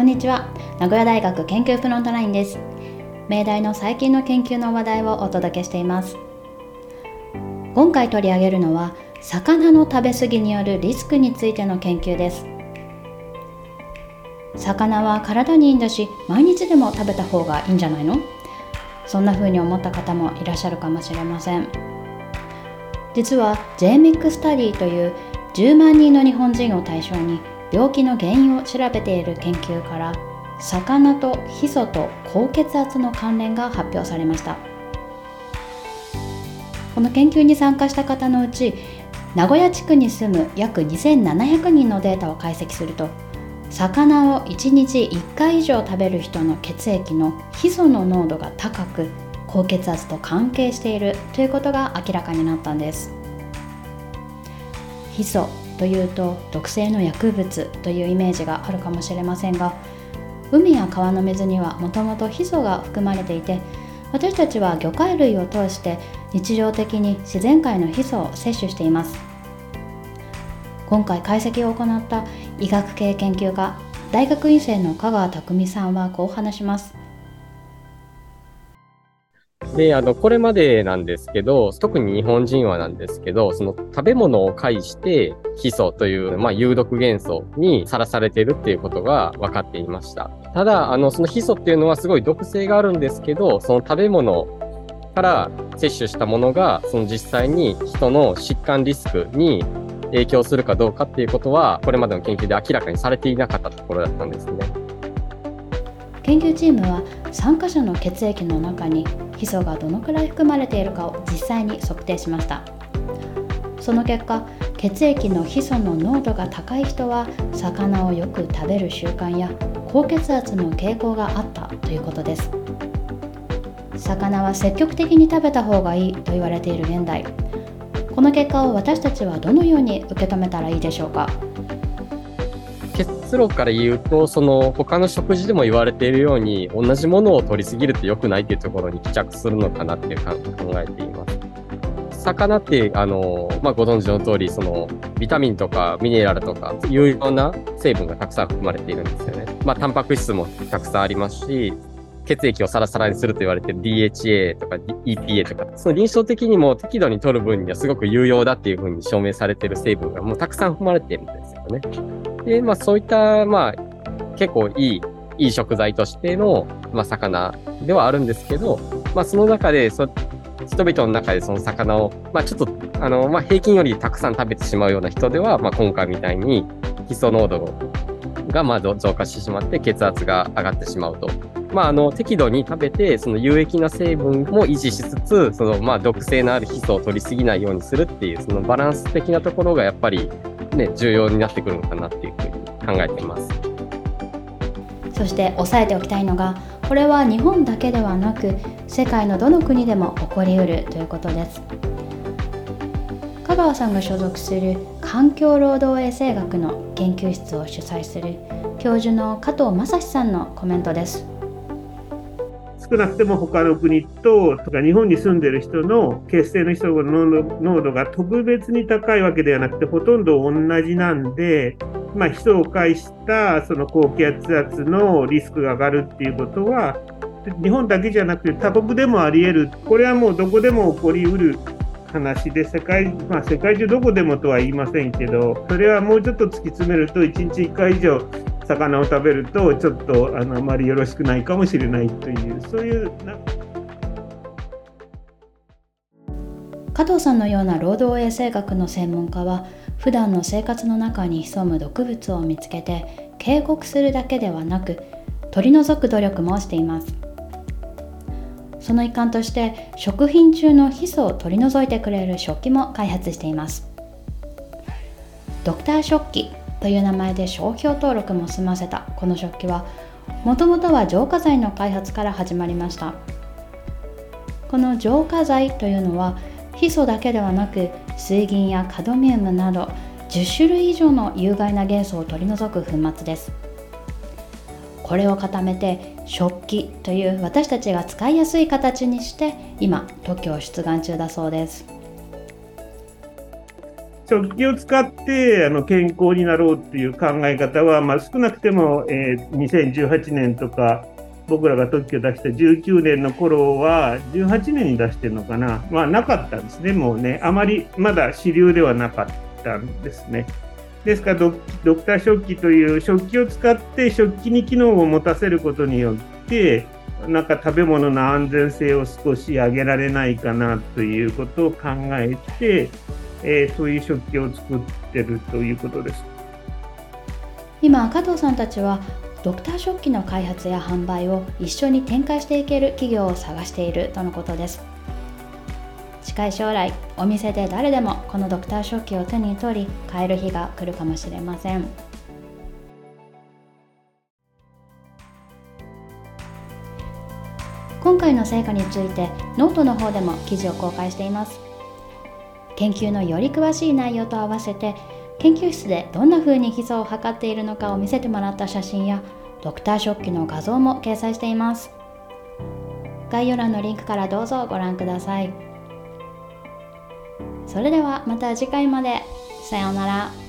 こんにちは。名古屋大学研究フロントラインです。命題の最近の研究の話題をお届けしています。今回取り上げるのは魚の食べ過ぎによるリスクについての研究です。魚は体にいいんだし毎日でも食べた方がいいんじゃないの？そんな風に思った方もいらっしゃるかもしれません。実は JMIC スタディという10万人の日本人を対象に病気の原因を調べている研究から魚とヒ素と高血圧の関連が発表されました。この研究に参加した方のうち名古屋地区に住む約2700人のデータを解析すると魚を1日1回以上食べる人の血液のヒ素の濃度が高く高血圧と関係しているということが明らかになったんです。ヒ素というと毒性の薬物というイメージがあるかもしれませんが海や川の水にはもともとヒ素が含まれていて私たちは魚介類を通して日常的に自然界のヒ素を摂取しています。今回解析を行った医学系研究家大学院生の香川匠さんはこう話します。で、あの、これまでなんですけど、特に日本人はなんですけど、その食べ物を介して、ヒ素という、まあ、有毒元素にさらされているっていうことが分かっていました。ただ、あの、そのヒ素っていうのはすごい毒性があるんですけど、その食べ物から摂取したものが、その実際に人の疾患リスクに影響するかどうかっていうことは、これまでの研究で明らかにされていなかったところだったんですね。研究チームは参加者の血液の中にヒ素がどのくらい含まれているかを実際に測定しました。その結果血液のヒ素の濃度が高い人は魚をよく食べる習慣や高血圧の傾向があったということです。魚は積極的に食べた方がいいと言われている現代。この結果を私たちはどのように受け止めたらいいでしょうか？結論から言うと、その他の食事でも言われているように、同じものを取りすぎると良くないっていうところに帰着するのかなっていう考えています。魚って、あの、まあ、ご存知の通り、その、ビタミンとかミネラルとか、有用な成分がたくさん含まれているんですよね。まあ、タンパク質もたくさんありますし、血液をサラサラにすると言われている DHA とか EPA とか、その臨床的にも適度に取る分にはすごく有用だっていうふうに証明されている成分がもうたくさん含まれているんですね。で、まあそういった、まあ結構いい、いい食材としての、まあ魚ではあるんですけど、まあその中で、そ人々の中でその魚を、まあちょっと、あの、まあ平均よりたくさん食べてしまうような人では、まあ今回みたいにヒ素濃度がまあ増加してしまって血圧が上がってしまうと。まあ、あの適度に食べてその有益な成分も維持しつつそのまあ毒性のあるヒ素を取りすぎないようにするっていうそのバランス的なところがやっぱりね、重要になってくるのかなっていうふうに考えています。そして押さえておきたいのがこれは日本だけではなく世界のどの国でも起こりうるということです香川さんが所属する環境労働衛生学の研究室を主催する教授の加藤正史さんのコメントです少なくても他の国ととか日本に住んでる人の血清のヒ素の濃度が特別に高いわけではなくてほとんど同じなんで、まあ、ヒ素を介したその高気圧圧のリスクが上がるっていうことは日本だけじゃなくて他国でもあり得る。これはもうどこでも起こりうる話で世界,、まあ、世界中どこでもとは言いませんけどそれはもうちょっと突き詰めると1日1回以上魚を食べるとちょっとあのあまりよろしくないかもしれないというそういう加藤さんのような労働衛生学の専門家は普段の生活の中に潜む毒物を見つけて警告するだけではなく取り除く努力もしています。その一環として食品中のヒ素を取り除いてくれる食器も開発しています。ドクター食器。という名前で商標登録も済ませたこの食器はもともとは浄化剤の開発から始まりました。この浄化剤というのはヒ素だけではなく水銀やカドミウムなど10種類以上の有害な元素を取り除く粉末です。これを固めて食器という私たちが使いやすい形にして今特許を出願中だそうです。食器を使ってあの健康になろうっていう考え方は、まあ、少なくても、えー、2018年とか僕らが特許出した19年の頃は18年に出してるのかな、まあ、なかったんですねもうねあまりまだ主流ではなかったんですね。ですからドドクター食器という食器を使って食器に機能を持たせることによってなんか食べ物の安全性を少し上げられないかなということを考えて、えー、そういう食器を作ってるということです。今加藤さんたちはドクター食器の開発や販売を一緒に展開していける企業を探しているとのことです。近い将来お店で誰でもこのドクター食器を手に取り買える日が来るかもしれません。今回の成果についてノートの方でも記事を公開しています。研究のより詳しい内容と合わせて研究室でどんな風にヒ素を測っているのかを見せてもらった写真やドクター食器の画像も掲載しています。概要欄のリンクからどうぞご覧ください。それではまた次回まで。さようなら。